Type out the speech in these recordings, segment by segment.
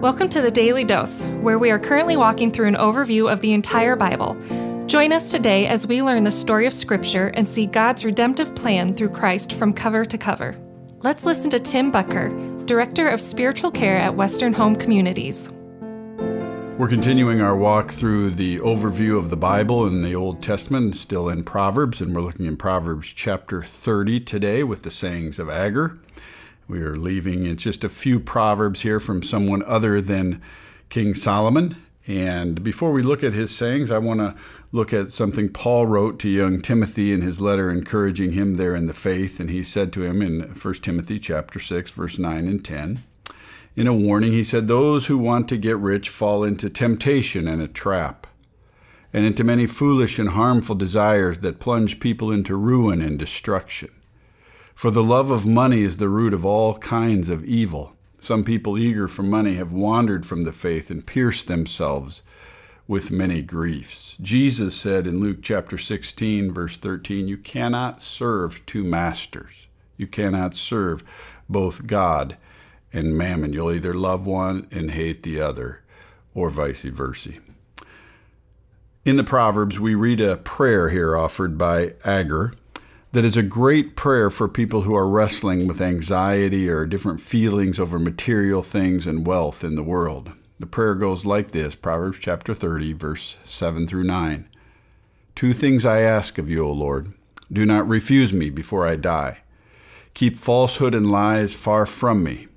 Welcome to the Daily Dose, where we are currently walking through an overview of the entire Bible. Join us today as we learn the story of Scripture and see God's redemptive plan through Christ from cover to cover. Let's listen to Tim Boettger, Director of Spiritual Care at Western Home Communities. We're continuing our walk through the overview of the Bible in the Old Testament, still in Proverbs, and we're looking in Proverbs chapter 30 today with the sayings of Agur. We are leaving it's just a few proverbs here from someone other than King Solomon. And before we look at his sayings, I want to look at something Paul wrote to young Timothy in his letter encouraging him there in the faith. And he said to him in 1 Timothy chapter 6, verse 9 and 10, in a warning, he said, Those who want to get rich fall into temptation and a trap, and into many foolish and harmful desires that plunge people into ruin and destruction. For the love of money is the root of all kinds of evil. Some people eager for money have wandered from the faith and pierced themselves with many griefs. Jesus said in Luke chapter 16, verse 13, You cannot serve two masters. You cannot serve both God and mammon. You'll either love one and hate the other, or vice versa. In the Proverbs, we read a prayer here offered by Agur that is a great prayer for people who are wrestling with anxiety or different feelings over material things and wealth in the world. The prayer goes like this Proverbs chapter 30, verse 7 through 9. Two things I ask of you, O Lord. Do not refuse me before I die. Keep falsehood and lies far from me.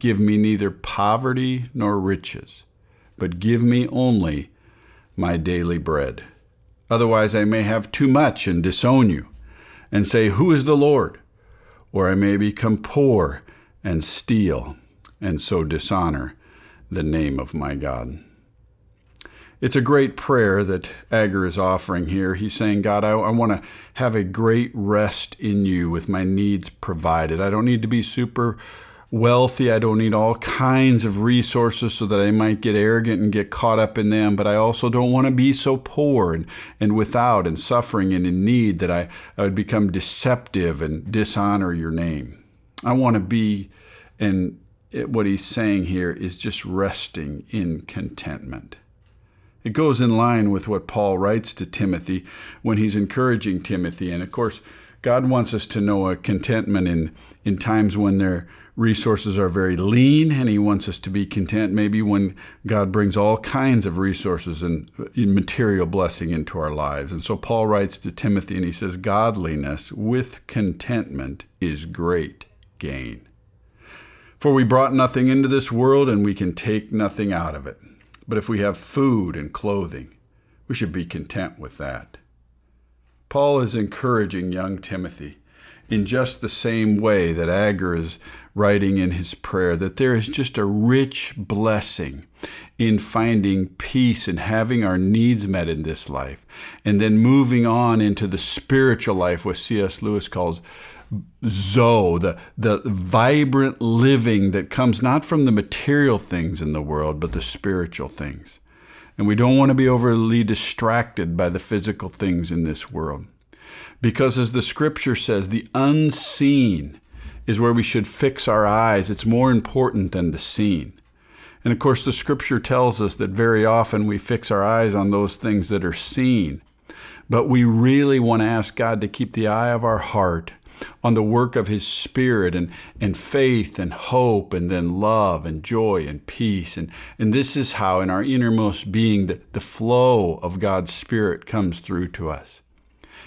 Give me neither poverty nor riches, but give me only my daily bread. Otherwise, I may have too much and disown you and say, Who is the Lord? Or I may become poor and steal and so dishonor the name of my God. It's a great prayer that Agur is offering here. He's saying, God, I, I want to have a great rest in you with my needs provided. I don't need to be super wealthy. I don't need all kinds of resources so that I might get arrogant and get caught up in them. But I also don't want to be so poor and, and without and suffering and in need that I, I would become deceptive and dishonor your name. I want to be, and it, what he's saying here is just resting in contentment. It goes in line with what Paul writes to Timothy when he's encouraging Timothy. And of course, God wants us to know a contentment in, in times when their resources are very lean, and He wants us to be content maybe when God brings all kinds of resources and uh, material blessing into our lives. And so Paul writes to Timothy and he says, Godliness with contentment is great gain. For we brought nothing into this world, and we can take nothing out of it. But if we have food and clothing, we should be content with that. Paul is encouraging young Timothy in just the same way that Agur is writing in his prayer, that there is just a rich blessing in finding peace and having our needs met in this life, and then moving on into the spiritual life, what C.S. Lewis calls Zoe, the, the vibrant living that comes not from the material things in the world, but the spiritual things. And we don't want to be overly distracted by the physical things in this world. Because as the scripture says, the unseen is where we should fix our eyes. It's more important than the seen. And of course, the scripture tells us that very often we fix our eyes on those things that are seen. But we really want to ask God to keep the eye of our heart on the work of His Spirit and, and faith and hope and then love and joy and peace. And, and this is how, in our innermost being, the, the flow of God's Spirit comes through to us.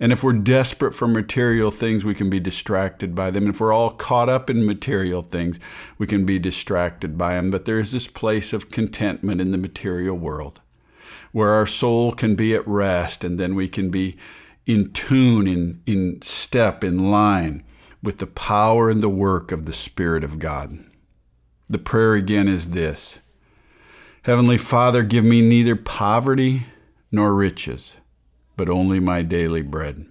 And if we're desperate for material things, we can be distracted by them. And if we're all caught up in material things, we can be distracted by them. But there's this place of contentment in the material world where our soul can be at rest and then we can be in tune, in, in step, in line with the power and the work of the Spirit of God. The prayer again is this Heavenly Father, give me neither poverty nor riches, but only my daily bread.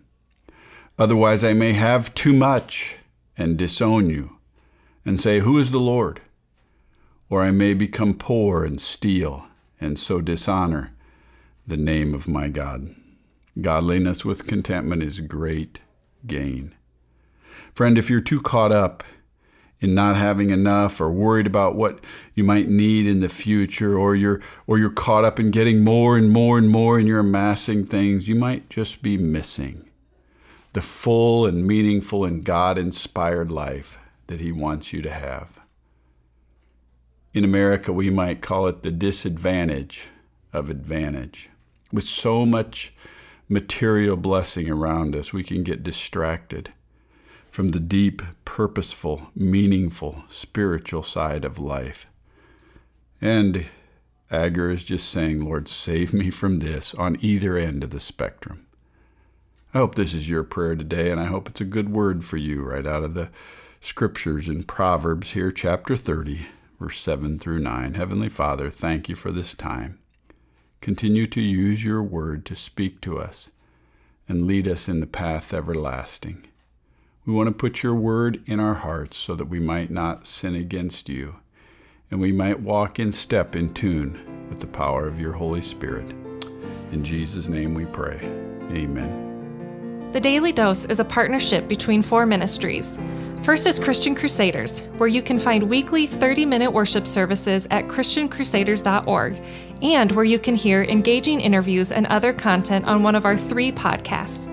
Otherwise, I may have too much and disown you and say, Who is the Lord? Or I may become poor and steal and so dishonor the name of my God. Godliness with contentment is great gain. Friend, if you're too caught up in not having enough or worried about what you might need in the future or you're or you're caught up in getting more and more and more and you're amassing things you might just be missing the full and meaningful and God-inspired life that he wants you to have. In America we might call it the disadvantage of advantage. With so much material blessing around us we can get distracted from the deep, purposeful, meaningful, spiritual side of life. And Agur is just saying, Lord, save me from this on either end of the spectrum. I hope this is your prayer today, and I hope it's a good word for you right out of the scriptures in Proverbs here, chapter 30, verse 7 through 9. Heavenly Father, thank you for this time. Continue to use your word to speak to us and lead us in the path everlasting. We want to put your word in our hearts so that we might not sin against you and we might walk in step in tune with the power of your Holy Spirit. In Jesus' name we pray. Amen. The Daily Dose is a partnership between four ministries. First is Christian Crusaders, where you can find weekly 30 minute worship services at ChristianCrusaders.org and where you can hear engaging interviews and other content on one of our three podcasts.